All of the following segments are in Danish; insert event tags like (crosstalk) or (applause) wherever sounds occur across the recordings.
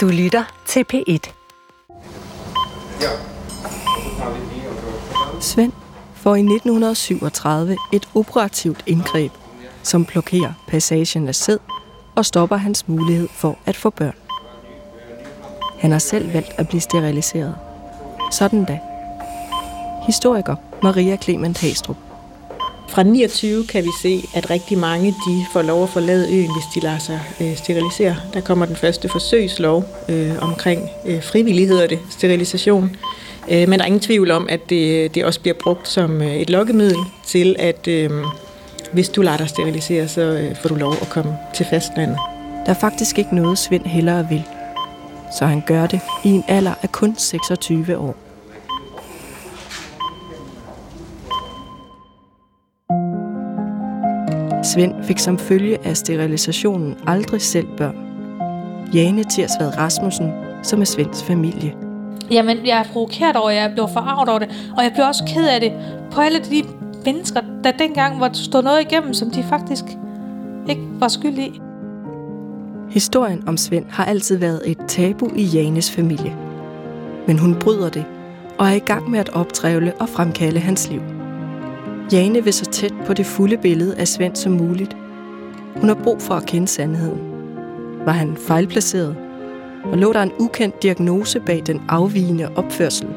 Du lytter til P1. Svend får i 1937 et operativt indgreb, som blokerer passagen af sæd og stopper hans mulighed for at få børn. Han har selv valgt at blive steriliseret. Sådan da. Historiker Maria Clement Hastrup. Fra 29 kan vi se, at rigtig mange de får lov at forlade øen, hvis de lader sig øh, sterilisere. Der kommer den første forsøgslov øh, omkring øh, frivillighed det, sterilisation. Øh, men der er ingen tvivl om, at det, det også bliver brugt som øh, et lokkemiddel til, at øh, hvis du lader dig sterilisere, så øh, får du lov at komme til fastlandet. Der er faktisk ikke noget, Svend hellere vil. Så han gør det i en alder af kun 26 år. Svend fik som følge af sterilisationen aldrig selv børn. Jane Tirsvad Rasmussen, som er Svends familie. Jamen, jeg er provokeret over, jeg blev forarvet over det, og jeg blev også ked af det på alle de mennesker, der dengang var stået noget igennem, som de faktisk ikke var skyld i. Historien om Svend har altid været et tabu i Janes familie. Men hun bryder det og er i gang med at optrævle og fremkalde hans liv. Jane vil så tæt på det fulde billede af Svend som muligt. Hun har brug for at kende sandheden. Var han fejlplaceret? Og lå der en ukendt diagnose bag den afvigende opførsel,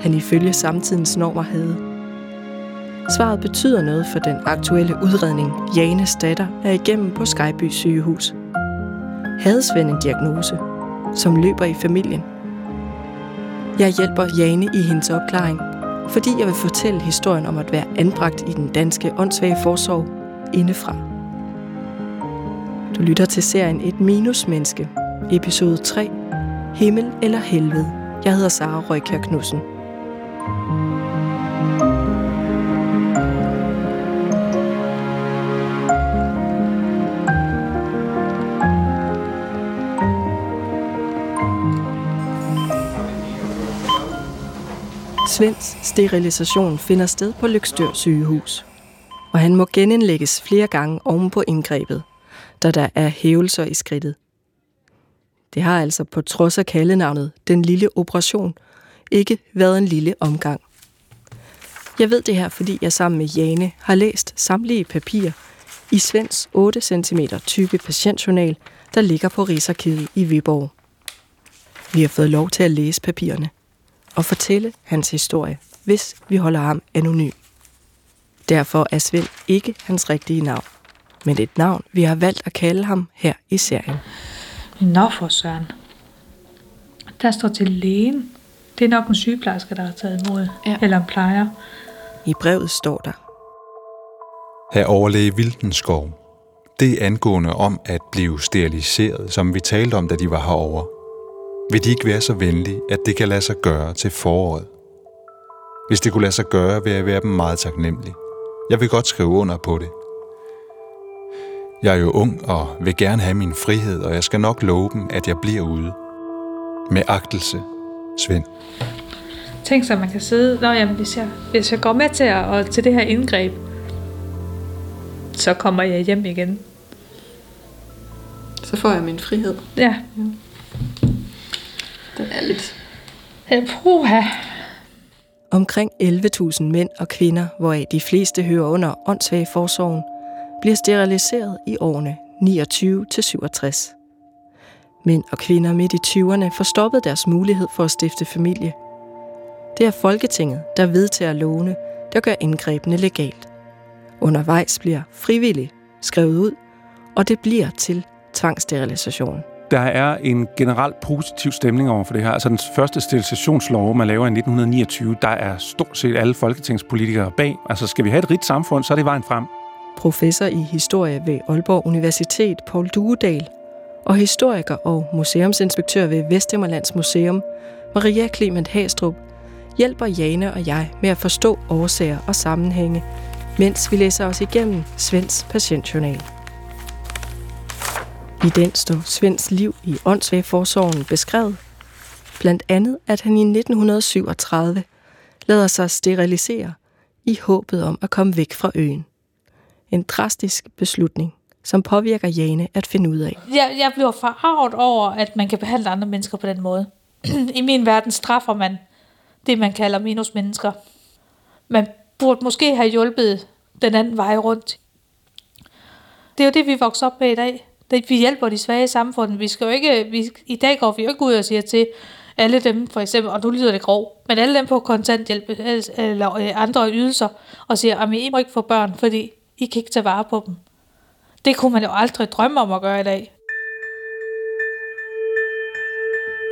han ifølge samtidens normer havde? Svaret betyder noget for den aktuelle udredning, Janes datter er igennem på Skyby sygehus. Havde Svend en diagnose, som løber i familien? Jeg hjælper Jane i hendes opklaring – fordi jeg vil fortælle historien om at være anbragt i den danske åndssvage forsorg indefra. Du lytter til serien Et minusmenneske, episode 3, Himmel eller Helvede. Jeg hedder Sara Røykær Knudsen. Svends sterilisation finder sted på Lykstør sygehus, og han må genindlægges flere gange oven på indgrebet, da der er hævelser i skridtet. Det har altså på trods af kaldenavnet Den Lille Operation ikke været en lille omgang. Jeg ved det her, fordi jeg sammen med Jane har læst samtlige papirer i Svends 8 cm tykke patientjournal, der ligger på Rigsarkivet i Viborg. Vi har fået lov til at læse papirerne og fortælle hans historie, hvis vi holder ham anonym. Derfor er Svend ikke hans rigtige navn, men et navn, vi har valgt at kalde ham her i serien. Nå for søren. Der står til lægen. Det er nok en sygeplejerske, der har taget imod, ja. eller en plejer. I brevet står der. Her overlæge Vildenskov. Det er angående om at blive steriliseret, som vi talte om, da de var herovre. Vil de ikke være så venlige, at det kan lade sig gøre til foråret? Hvis det kunne lade sig gøre, vil jeg være dem meget taknemmelig. Jeg vil godt skrive under på det. Jeg er jo ung og vil gerne have min frihed, og jeg skal nok love dem, at jeg bliver ude. Med agtelse, Svend. Tænk så, man kan sidde... Nå, jamen, hvis jeg, hvis jeg går med til, at, og til det her indgreb, så kommer jeg hjem igen. Så får jeg min frihed. Ja. ja. Den er lidt... Puha. Omkring 11.000 mænd og kvinder, hvoraf de fleste hører under åndssvage forsorgen, bliver steriliseret i årene 29 til 67. Mænd og kvinder midt i 20'erne får stoppet deres mulighed for at stifte familie. Det er Folketinget, der vedtager lovene, der gør indgrebene legalt. Undervejs bliver frivillig skrevet ud, og det bliver til tvangssterilisation der er en generelt positiv stemning over for det her. Altså den første sterilisationslov, man laver i 1929, der er stort set alle folketingspolitikere bag. Altså skal vi have et rigt samfund, så er det vejen frem. Professor i historie ved Aalborg Universitet, Paul Duedal, og historiker og museumsinspektør ved Vesthimmerlands Museum, Maria Clement Hastrup, hjælper Jane og jeg med at forstå årsager og sammenhænge, mens vi læser os igennem Svends patientjournal. I den står Svends liv i åndssvageforsorgen beskrevet. Blandt andet, at han i 1937 lader sig sterilisere i håbet om at komme væk fra øen. En drastisk beslutning, som påvirker Jane at finde ud af. Jeg, jeg bliver forarvet over, at man kan behandle andre mennesker på den måde. (clears throat) I min verden straffer man det, man kalder minusmennesker. Man burde måske have hjulpet den anden vej rundt. Det er jo det, vi vokser op med i dag. Det, vi hjælper de svage i samfundet. Vi skal jo ikke, vi, I dag går vi jo ikke ud og siger til alle dem, for eksempel, og nu lyder det grov, men alle dem på kontanthjælp eller øh, andre ydelser, og siger, at I må ikke få børn, fordi I kan ikke tage vare på dem. Det kunne man jo aldrig drømme om at gøre i dag.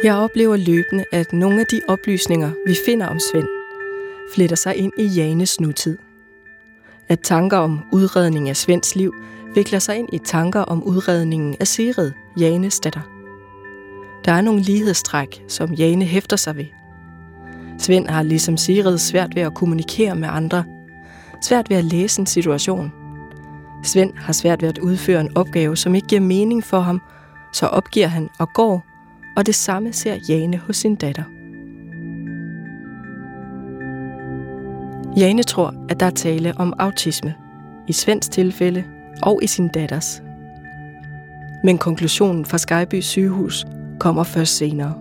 Jeg oplever løbende, at nogle af de oplysninger, vi finder om Svend, fletter sig ind i Janes nutid. At tanker om udredning af Svends liv vikler sig ind i tanker om udredningen af Sirid, Janes datter. Der er nogle lighedstræk, som Jane hæfter sig ved. Svend har ligesom Sirid svært ved at kommunikere med andre, svært ved at læse en situation. Svend har svært ved at udføre en opgave, som ikke giver mening for ham, så opgiver han og går, og det samme ser Jane hos sin datter. Jane tror, at der er tale om autisme, i Svends tilfælde og i sin datters. Men konklusionen fra Skyby sygehus kommer først senere.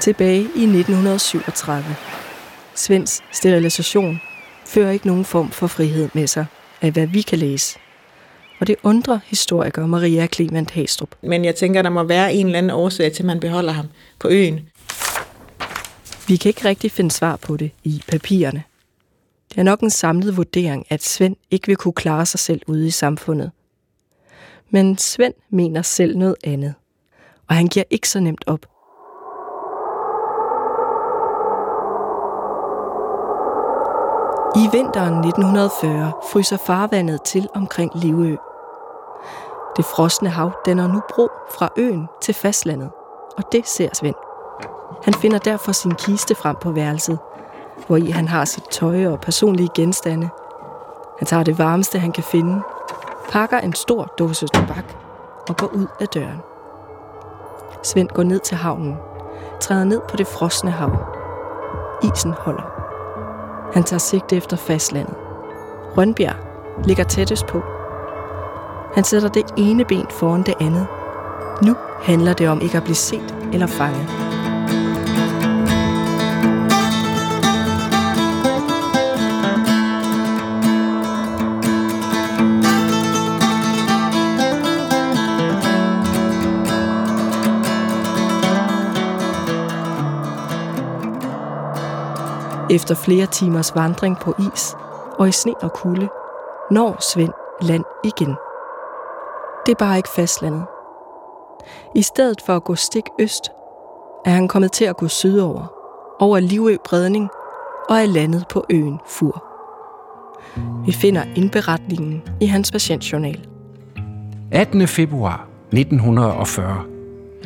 Tilbage i 1937. Svends sterilisation fører ikke nogen form for frihed med sig, af hvad vi kan læse. Og det undrer historiker Maria Clement Hastrup. Men jeg tænker, der må være en eller anden årsag til, at man beholder ham på øen. Vi kan ikke rigtig finde svar på det i papirerne. Det er nok en samlet vurdering, at Svend ikke vil kunne klare sig selv ude i samfundet. Men Svend mener selv noget andet, og han giver ikke så nemt op. I vinteren 1940 fryser farvandet til omkring Livø. Det frosne hav danner nu bro fra øen til fastlandet, og det ser Svend. Han finder derfor sin kiste frem på værelset, hvor i han har sit tøj og personlige genstande. Han tager det varmeste, han kan finde, pakker en stor dåse tobak og går ud af døren. Svend går ned til havnen, træder ned på det frosne hav. Isen holder. Han tager sigte efter fastlandet. Rønbjerg ligger tættest på. Han sætter det ene ben foran det andet. Nu handler det om ikke at blive set eller fanget. Efter flere timers vandring på is og i sne og kulde, når Svend land igen. Det er bare ikke fastlandet. I stedet for at gå stik øst, er han kommet til at gå sydover, over Livø Bredning og er landet på øen Fur. Vi finder indberetningen i hans patientjournal. 18. februar 1940.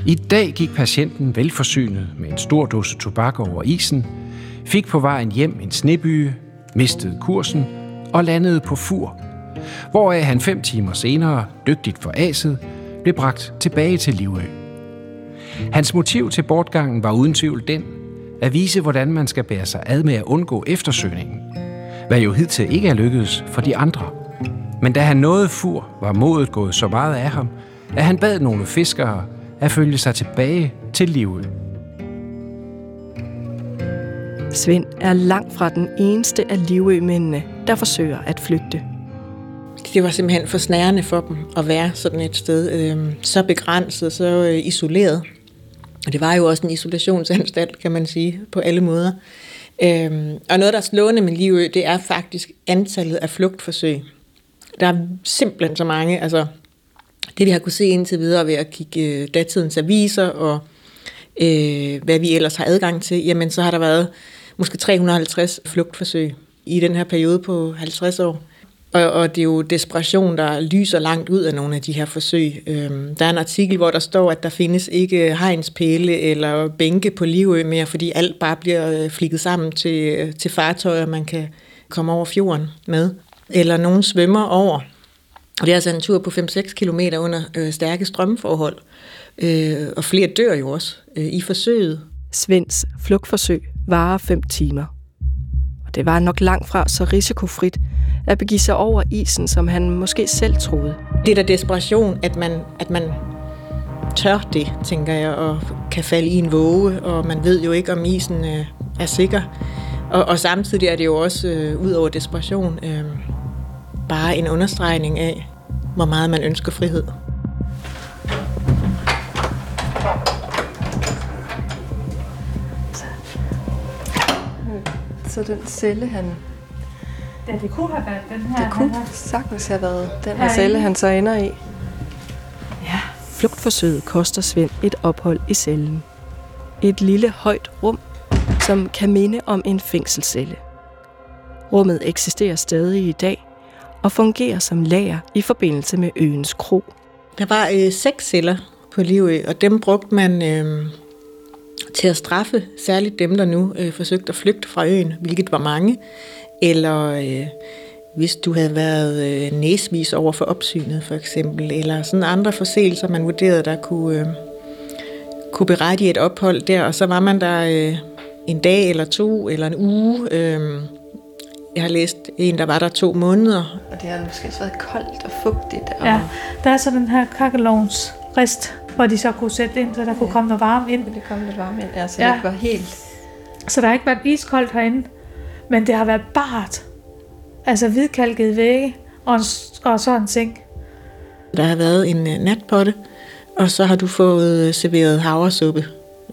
I dag gik patienten velforsynet med en stor dåse tobak over isen fik på vejen hjem en snebyge, mistede kursen og landede på Fur, hvoraf han fem timer senere, dygtigt for aset, blev bragt tilbage til Livø. Hans motiv til bortgangen var uden tvivl den, at vise, hvordan man skal bære sig ad med at undgå eftersøgningen, hvad jo hidtil ikke er lykkedes for de andre. Men da han nåede Fur, var modet gået så meget af ham, at han bad nogle fiskere at følge sig tilbage til livet. Svend er langt fra den eneste af livømændene, der forsøger at flygte. Det var simpelthen for snærende for dem at være sådan et sted, øh, så begrænset, så øh, isoleret. Og det var jo også en isolationsanstalt, kan man sige, på alle måder. Øh, og noget, der er slående med Livø, det er faktisk antallet af flugtforsøg. Der er simpelthen så mange, altså det vi har kunne se indtil videre ved at kigge øh, datidens aviser og øh, hvad vi ellers har adgang til, jamen så har der været måske 350 flugtforsøg i den her periode på 50 år. Og, og det er jo desperation, der lyser langt ud af nogle af de her forsøg. Øhm, der er en artikel, hvor der står, at der findes ikke hegnspæle eller bænke på Livø mere, fordi alt bare bliver øh, flikket sammen til, øh, til fartøjer, man kan komme over fjorden med. Eller nogen svømmer over. Og det er altså en tur på 5-6 km under øh, stærke strømforhold. Øh, og flere dør jo også øh, i forsøget. Svends flugtforsøg varer 5 timer. Og det var nok langt fra så risikofrit at begive sig over isen, som han måske selv troede. Det er da desperation, at man, at man tør det, tænker jeg, og kan falde i en våge, og man ved jo ikke, om isen øh, er sikker. Og, og samtidig er det jo også, øh, ud over desperation, øh, bare en understregning af, hvor meget man ønsker frihed. Så den celle, han... Ja, det kunne have været den her. Det kunne har- sagtens have været den her celle, han så ender i. Ja. Flugtforsøget koster Svend et ophold i cellen. Et lille højt rum, som kan minde om en fængselscelle. Rummet eksisterer stadig i dag og fungerer som lager i forbindelse med øens kro. Der var øh, seks celler på Livø, og dem brugte man øh, til at straffe særligt dem, der nu øh, forsøgte at flygte fra øen, hvilket var mange. Eller øh, hvis du havde været øh, næsvis over for opsynet, for eksempel. Eller sådan andre forseelser, man vurderede, der kunne, øh, kunne berettige et ophold der. Og så var man der øh, en dag eller to eller en uge. Øh, jeg har læst en, der var der to måneder, Og det har måske også været koldt og fugtigt. Og Ja, der er så den her kakkelovns rist, hvor de så kunne sætte ind, så der kunne komme noget varme ind. det kom lidt varme ind, ja, så Ja. det ikke var helt... Så der har ikke været iskoldt herinde, men det har været bart. Altså hvidkalket vægge og, en, og så en seng. Der har været en øh, natpotte, og så har du fået øh, serveret havresuppe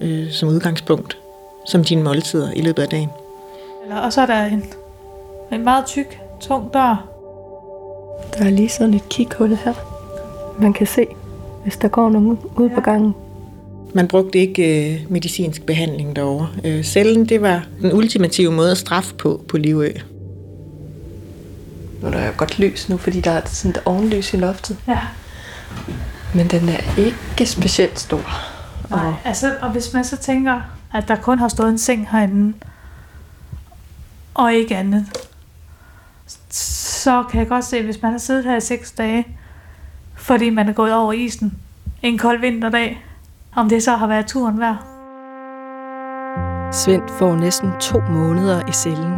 øh, som udgangspunkt, som dine måltider i løbet af dagen. Eller, og så er der en, en meget tyk, tung dør. Der er lige sådan et kighul her. Man kan se, hvis der går nogen ud på gangen. Man brugte ikke øh, medicinsk behandling derovre. Øh, cellen, det var den ultimative måde at straffe på på Livø. Nu er der jo godt lys nu, fordi der er sådan et ovenlys i loftet. Ja. Men den er ikke specielt stor. Nej, altså, og hvis man så tænker, at der kun har stået en seng herinde, og ikke andet, så kan jeg godt se, at hvis man har siddet her i seks dage, fordi man er gået over isen en kold vinterdag, om det så har været turen værd. Svend får næsten to måneder i cellen.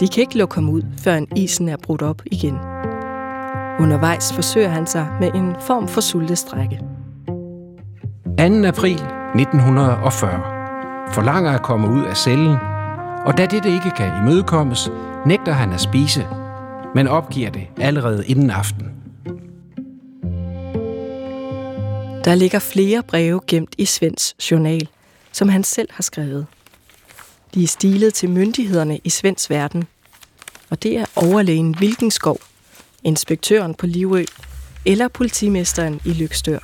De kan ikke lukke ham ud, før en isen er brudt op igen. Undervejs forsøger han sig med en form for sultestrække. 2. april 1940 forlanger at komme ud af cellen, og da dette ikke kan imødekommes, nægter han at spise, men opgiver det allerede inden aften. Der ligger flere breve gemt i Svends journal, som han selv har skrevet. De er stilet til myndighederne i Svends verden. Og det er overlægen Vilkenskov, inspektøren på Livø eller politimesteren i Lykstør.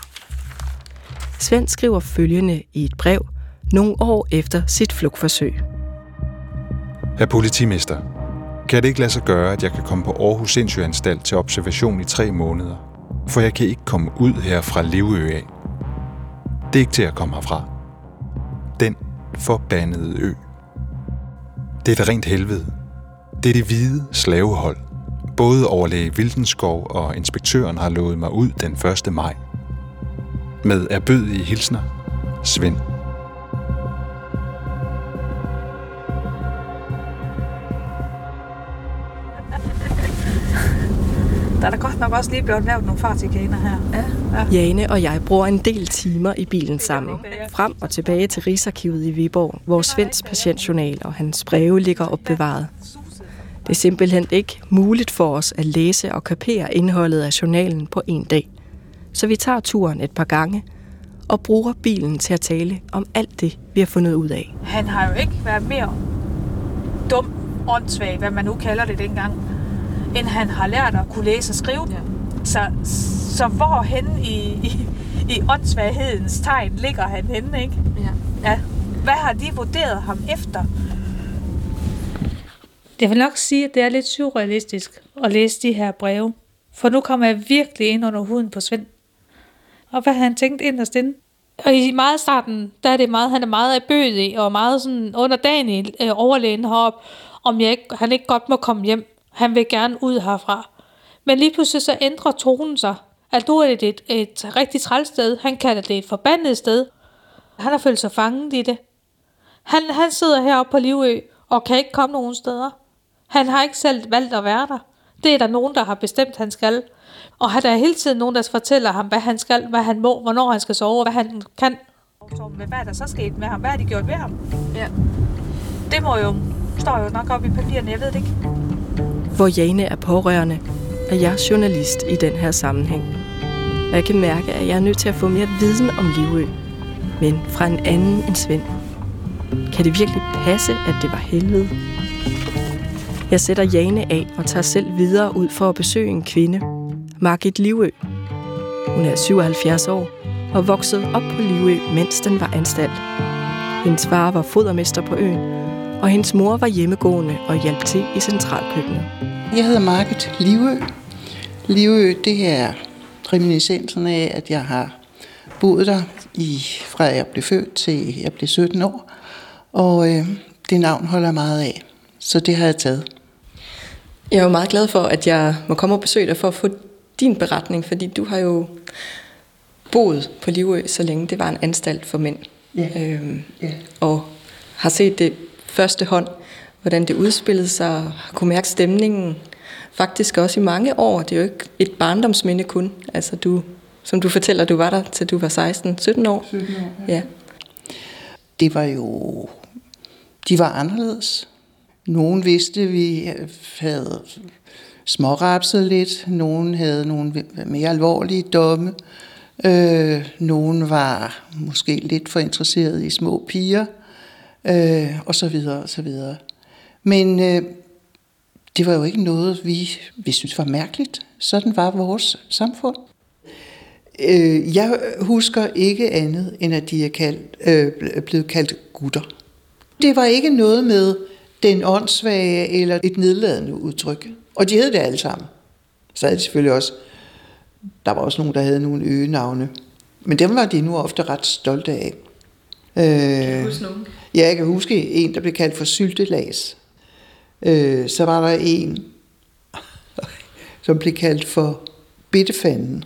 Svend skriver følgende i et brev nogle år efter sit flugtforsøg. Herr politimester, kan det ikke lade sig gøre, at jeg kan komme på Aarhus Sindssygeanstalt til observation i tre måneder? For jeg kan ikke komme ud her fra Livø af. Det er ikke til at komme herfra. Den forbandede ø. Det er et rent helvede. Det er det hvide slavehold. Både overlæge Vildenskov og inspektøren har lovet mig ud den 1. maj. Med erbødige hilsner, Svend. Der er da godt nok også lige blevet lavet nogle fartikaner her. Ja. Jane og jeg bruger en del timer i bilen sammen. Frem og tilbage til Rigsarkivet i Viborg, hvor Svends patientjournal og hans breve ligger opbevaret. Det er simpelthen ikke muligt for os at læse og kapere indholdet af journalen på en dag. Så vi tager turen et par gange og bruger bilen til at tale om alt det, vi har fundet ud af. Han har jo ikke været mere dum, åndssvag, hvad man nu kalder det dengang, end han har lært at kunne læse og skrive. Ja. Så, så hvor henne i, i, i åndssvaghedens tegn ligger han henne, ikke? Ja. Ja. Hvad har de vurderet ham efter? Jeg vil nok sige, at det er lidt surrealistisk at læse de her breve. For nu kommer jeg virkelig ind under huden på Svend. Og hvad har han tænkt inderst inde? Og i meget starten, der er det meget, han er meget erbødig og meget sådan underdanig øh, overlægen herop, om jeg ikke, han ikke godt må komme hjem. Han vil gerne ud herfra. Men lige pludselig så ændrer tonen sig. At nu er det et, et rigtig træls sted. Han kalder det et forbandet sted. Han har følt sig fanget i det. Han, han sidder heroppe på Livø og kan ikke komme nogen steder. Han har ikke selv valgt at være der. Det er der nogen, der har bestemt, han skal. Og der er hele tiden nogen, der fortæller ham, hvad han skal, hvad han må, hvornår han skal sove, hvad han kan. Men hvad er der så sket med ham? Hvad har de gjort ved ham? Ja. Det må jo, står jo nok op i papirerne, jeg ved det ikke. Hvor Jane er pårørende, og jeg journalist i den her sammenhæng. Og jeg kan mærke, at jeg er nødt til at få mere viden om Livø, men fra en anden end Svend. Kan det virkelig passe, at det var helvede? Jeg sætter Jane af og tager selv videre ud for at besøge en kvinde, Margit Livø. Hun er 77 år og voksede op på Livø, mens den var anstalt. Hendes far var fodermester på øen, og hendes mor var hjemmegående og hjalp til i centralkøkkenet. Jeg hedder Margit Livø. Livø, det er reminiscensen af, at jeg har boet der i, fra jeg blev født til jeg blev 17 år. Og øh, det navn holder jeg meget af, så det har jeg taget. Jeg er jo meget glad for, at jeg må komme og besøge dig for at få din beretning, fordi du har jo boet på Livø, så længe det var en anstalt for mænd. Ja. Øhm, Ja. Og har set det første hånd, hvordan det udspillede sig, og kunne mærke stemningen faktisk også i mange år. Det er jo ikke et barndomsminde kun. Altså du, som du fortæller, du var der til du var 16-17 år. 17 år, Ja. Det var jo... De var anderledes. Nogen vidste, vi havde smårapset lidt. Nogen havde nogle mere alvorlige domme. Øh, nogen var måske lidt for interesseret i små piger. Øh, og så videre, og så videre. Men øh, det var jo ikke noget, vi, vi synes var mærkeligt. Sådan var vores samfund. Øh, jeg husker ikke andet, end at de er kaldt, øh, blevet kaldt gutter. Det var ikke noget med den åndssvage eller et nedladende udtryk. Og de hed det alle sammen. Så havde de selvfølgelig også, der var også nogen, der havde nogle øgenavne. Men dem var de nu ofte ret stolte af. Øh, nogen? Ja, jeg kan huske en, der blev kaldt for syltelas. Øh, så var der en, (laughs) som blev kaldt for bittefanden.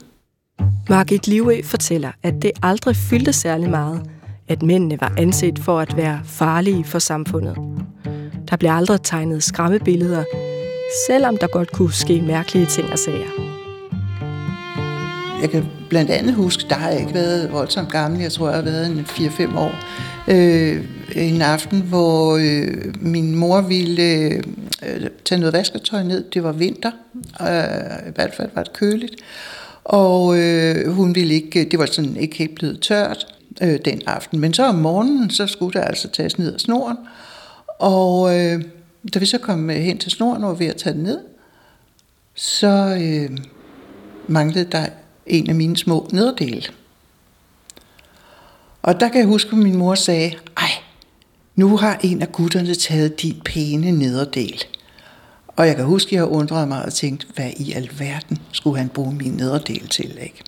Margit Livø fortæller, at det aldrig fyldte særlig meget, at mændene var anset for at være farlige for samfundet. Der blev aldrig tegnet skræmmebilleder, selvom der godt kunne ske mærkelige ting og sager. Jeg kan blandt andet huske, der har jeg ikke været voldsomt gammel, jeg tror, jeg har været en 4-5 år. Øh, en aften, hvor øh, min mor ville øh, tage noget vasketøj ned. Det var vinter, øh, i hvert fald var det køligt. Og øh, hun ville ikke, det var sådan ikke helt blevet tørt øh, den aften. Men så om morgenen, så skulle der altså tages ned af snoren. Og øh, da vi så kom øh, hen til snoren og var ved at tage den ned, så øh, manglede der en af mine små nederdele. Og der kan jeg huske, at min mor sagde, ej, nu har en af gutterne taget din pæne nederdel. Og jeg kan huske, at jeg undrede mig og tænkte, hvad i alverden skulle han bruge min nederdel til, ikke?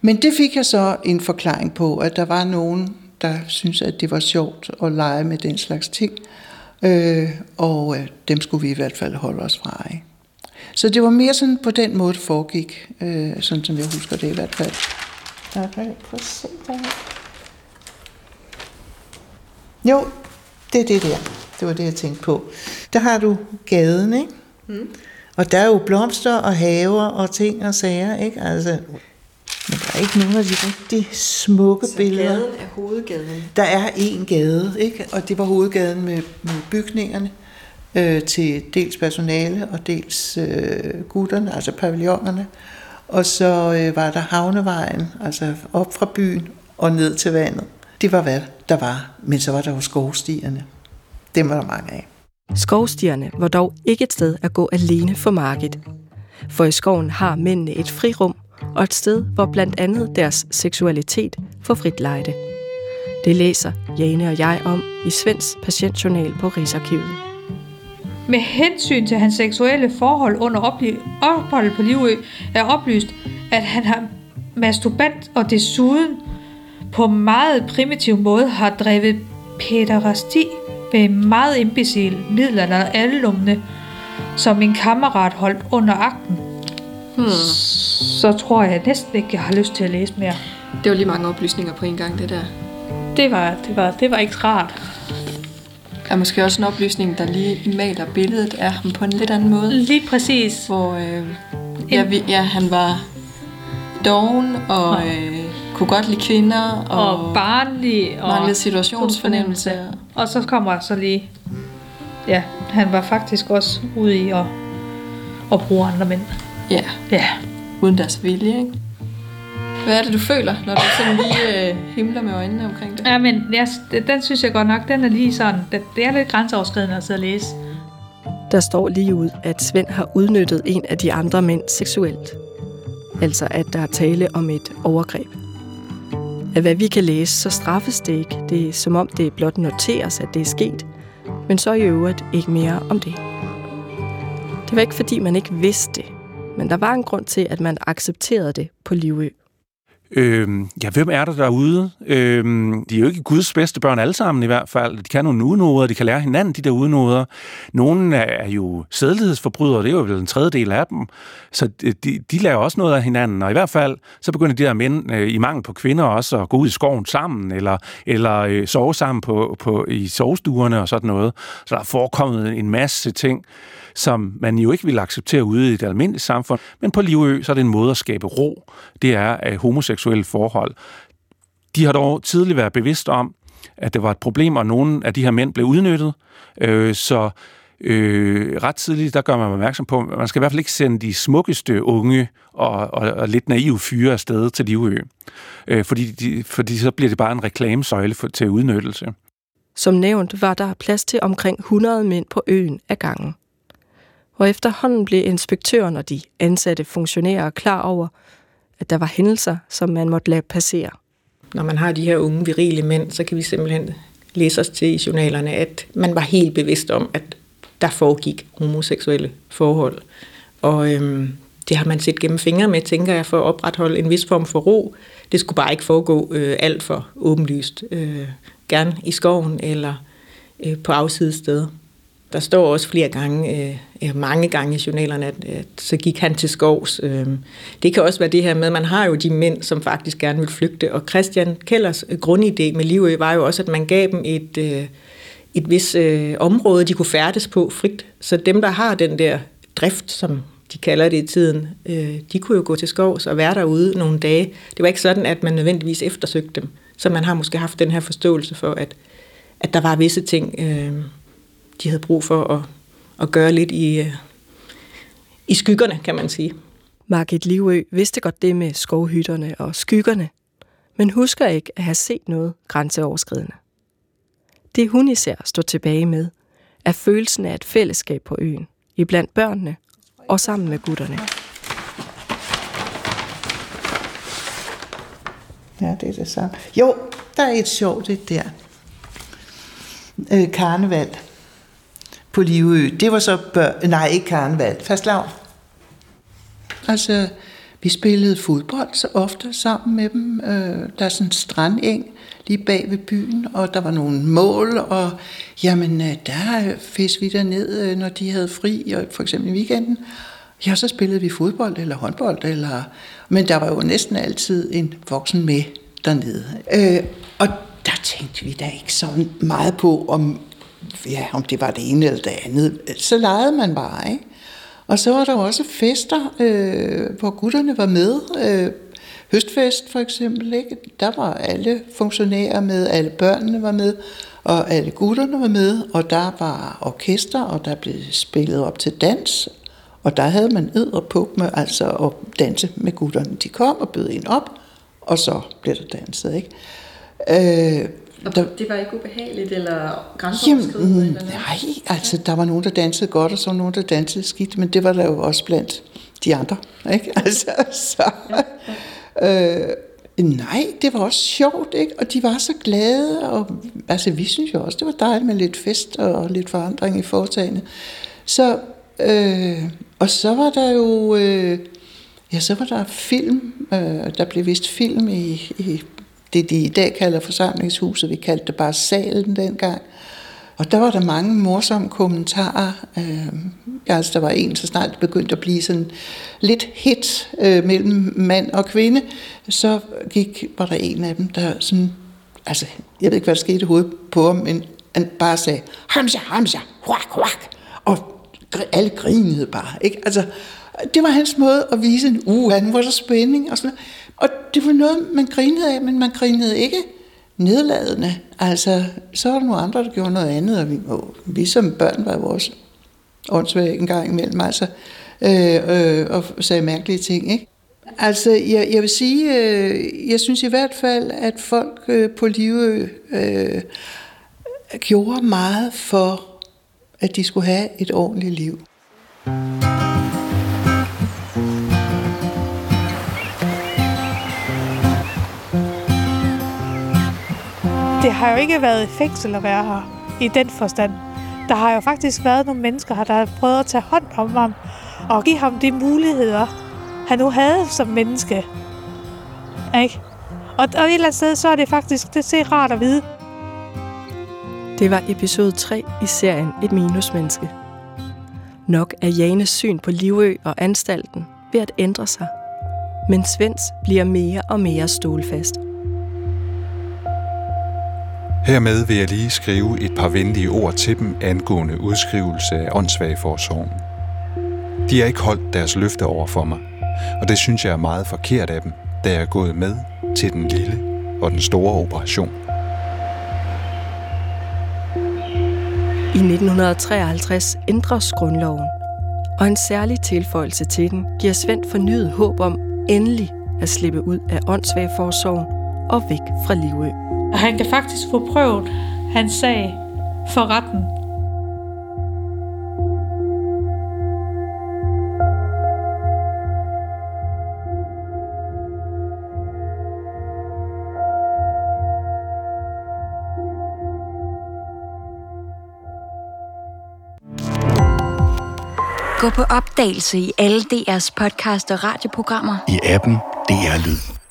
Men det fik jeg så en forklaring på, at der var nogen, der syntes, at det var sjovt at lege med den slags ting. Øh, og øh, dem skulle vi i hvert fald holde os fra, ikke? Så det var mere sådan på den måde, det foregik, øh, sådan som jeg husker det i hvert fald. Okay, prøv at se der. Jo, det er det der. Det var det, jeg tænkte på. Der har du gaden, ikke? Mm. Og der er jo blomster og haver og ting og sager, ikke? Altså, men der er ikke nogen af de rigtig smukke Så billeder. gaden er hovedgaden. Der er en gade, ikke? og det var hovedgaden med, med bygningerne øh, til dels personale og dels øh, gutterne, altså pavillonerne. Og så øh, var der havnevejen, altså op fra byen og ned til vandet. Det var hvad der var, men så var der jo skovstierne. Dem var der mange af. Skovstierne var dog ikke et sted at gå alene for Margit. For i skoven har mændene et frirum og et sted, hvor blandt andet deres seksualitet får frit lejde. Det læser Jane og jeg om i Svends patientjournal på Rigsarkivet. Med hensyn til hans seksuelle forhold under opholdet på Livø er oplyst, at han har masturbant og desuden på meget primitiv måde har drevet pæderasti med meget imbecil midler alumne, som min kammerat holdt under akten. Hmm. Så tror jeg næsten ikke, jeg har lyst til at læse mere. Det var lige mange oplysninger på en gang, det der. Det var, det var, det var ikke rart. er måske også en oplysning, der lige maler billedet af ham på en lidt anden måde. Lige præcis. Hvor øh, ja, vi, ja, han var doven og øh, kunne godt lide kvinder. Og, og barnlig. Og manglede situationsfornemmelse. Og så kommer så lige... Ja, han var faktisk også ude i at, at bruge andre mænd. Ja. Ja. Uden deres vilje, ikke? Hvad er det, du føler, når du sådan lige øh, himler med øjnene omkring det? Ja, men jeg, den synes jeg godt nok, den er lige sådan, det, det er lidt grænseoverskridende at sidde og læse. Der står lige ud, at Svend har udnyttet en af de andre mænd seksuelt. Altså at der er tale om et overgreb. Af hvad vi kan læse, så straffes det ikke. Det er som om det blot noteres, at det er sket. Men så i øvrigt ikke mere om det. Det var ikke fordi, man ikke vidste det. Men der var en grund til, at man accepterede det på Livø. Øhm, ja, hvem er der derude? Øhm, de er jo ikke Guds bedste børn alle sammen i hvert fald. De kan nogle udenoder, de kan lære hinanden de der udenoder. Nogle er jo sædlighedsforbrydere, det er jo vel en tredjedel af dem. Så de, de lærer også noget af hinanden, og i hvert fald så begynder de der mænd øh, i mangel på kvinder også at gå ud i skoven sammen, eller, eller øh, sove sammen på, på, i sovestuerne og sådan noget. Så der er forekommet en masse ting som man jo ikke vil acceptere ude i det almindelige samfund. Men på Livø, så er det en måde at skabe ro. Det er at homoseksuelle forhold. De har dog tidligere været bevidst om, at det var et problem, og nogle af de her mænd blev udnyttet. Øh, så øh, ret tidligt, der gør man opmærksom på, at man skal i hvert fald ikke sende de smukkeste unge og, og, og lidt naive fyre afsted til Livø. Øh, fordi, de, fordi så bliver det bare en reklamesøjle for, til udnyttelse. Som nævnt var der plads til omkring 100 mænd på øen af gangen og efterhånden blev inspektøren og de ansatte funktionærer klar over, at der var hændelser, som man måtte lade passere. Når man har de her unge virile mænd, så kan vi simpelthen læse os til i journalerne, at man var helt bevidst om, at der foregik homoseksuelle forhold. Og øhm, det har man set gennem fingre med, tænker jeg, for at opretholde en vis form for ro. Det skulle bare ikke foregå øh, alt for åbenlyst. Øh, gerne i skoven eller øh, på afsidesteder. Der står også flere gange, øh, mange gange i journalerne, at, at så gik han til skovs. Øh. Det kan også være det her med, at man har jo de mænd, som faktisk gerne vil flygte. Og Christian Kellers øh, grundidé med Livø var jo også, at man gav dem et, øh, et vis øh, område, de kunne færdes på frit. Så dem, der har den der drift, som de kalder det i tiden, øh, de kunne jo gå til skovs og være derude nogle dage. Det var ikke sådan, at man nødvendigvis eftersøgte dem. Så man har måske haft den her forståelse for, at, at der var visse ting... Øh, de havde brug for at, at gøre lidt i, øh, i skyggerne, kan man sige. Margit Livø vidste godt det med skovhytterne og skyggerne, men husker ikke at have set noget grænseoverskridende. Det hun især står tilbage med, er følelsen af et fællesskab på øen, iblandt børnene og sammen med gutterne. Ja, det er det samme. Jo, der er et sjovt det der. Øh, karneval på Livø. Det var så bør, nej, ikke karneval, fastlav. Altså, vi spillede fodbold så ofte sammen med dem. Øh, der er sådan en strandeng lige bag ved byen, og der var nogle mål, og jamen, øh, der fisk vi ned, øh, når de havde fri, og for eksempel i weekenden. Ja, så spillede vi fodbold eller håndbold, eller, men der var jo næsten altid en voksen med dernede. Øh, og der tænkte vi da ikke så meget på, om ja, om det var det ene eller det andet. Så legede man bare, ikke? Og så var der også fester, øh, hvor gutterne var med. Øh, høstfest for eksempel, ikke? Der var alle funktionærer med, alle børnene var med, og alle gutterne var med, og der var orkester, og der blev spillet op til dans, og der havde man ed og på med altså at danse med gutterne. De kom og bød en op, og så blev der danset, ikke? Øh, og der, det var ikke ubehageligt eller grænseoverskridende? Jamen, eller nej, altså der var nogen, der dansede godt, og så var nogen, der dansede skidt, men det var der jo også blandt de andre. Ikke? (laughs) Altså, så, ja, ja. Øh, nej, det var også sjovt, ikke? og de var så glade, og altså, vi synes jo også, det var dejligt med lidt fest og lidt forandring i foretagene. Så, øh, og så var der jo... Øh, Ja, så var der film. Øh, der blev vist film i, i det, de i dag kalder forsamlingshuset. Vi kaldte det bare salen dengang. Og der var der mange morsomme kommentarer. Øh, altså, der var en, så snart det begyndte at blive sådan lidt hit øh, mellem mand og kvinde, så gik, var der en af dem, der sådan, altså, jeg ved ikke, hvad der skete i hovedet på ham, men han bare sagde, hamsa, hamsa, huak, huak, og alle grinede bare, ikke? Altså, det var hans måde at vise, uh, han var der spænding, og sådan noget. Og det var noget, man grinede af, men man grinede ikke nedladende. Altså, så var der nogle andre, der gjorde noget andet, og vi, og vi som børn var vores åndssvage en gang imellem, altså, øh, øh, og sagde mærkelige ting, ikke? Altså, jeg, jeg vil sige, øh, jeg synes i hvert fald, at folk øh, på livet øh, gjorde meget for, at de skulle have et ordentligt liv. Det har jo ikke været et fængsel at være her i den forstand. Der har jo faktisk været nogle mennesker her, der har prøvet at tage hånd om ham og give ham de muligheder, han nu havde som menneske. Ikke? Og, og et eller andet sted, så er det faktisk det ser rart at vide. Det var episode 3 i serien Et minusmenneske. Nok er Janes syn på Livø og anstalten ved at ændre sig, men Svends bliver mere og mere stålfast. Hermed vil jeg lige skrive et par venlige ord til dem angående udskrivelse af åndssvageforsorgen. De har ikke holdt deres løfte over for mig, og det synes jeg er meget forkert af dem, da jeg er gået med til den lille og den store operation. I 1953 ændres grundloven, og en særlig tilføjelse til den giver Svend fornyet håb om endelig at slippe ud af åndssvageforsorgen og væk fra Livø. Og han kan faktisk få prøvet hans sag for retten. Gå på opdagelse i alle DR's podcast og radioprogrammer. I appen DR Lyd.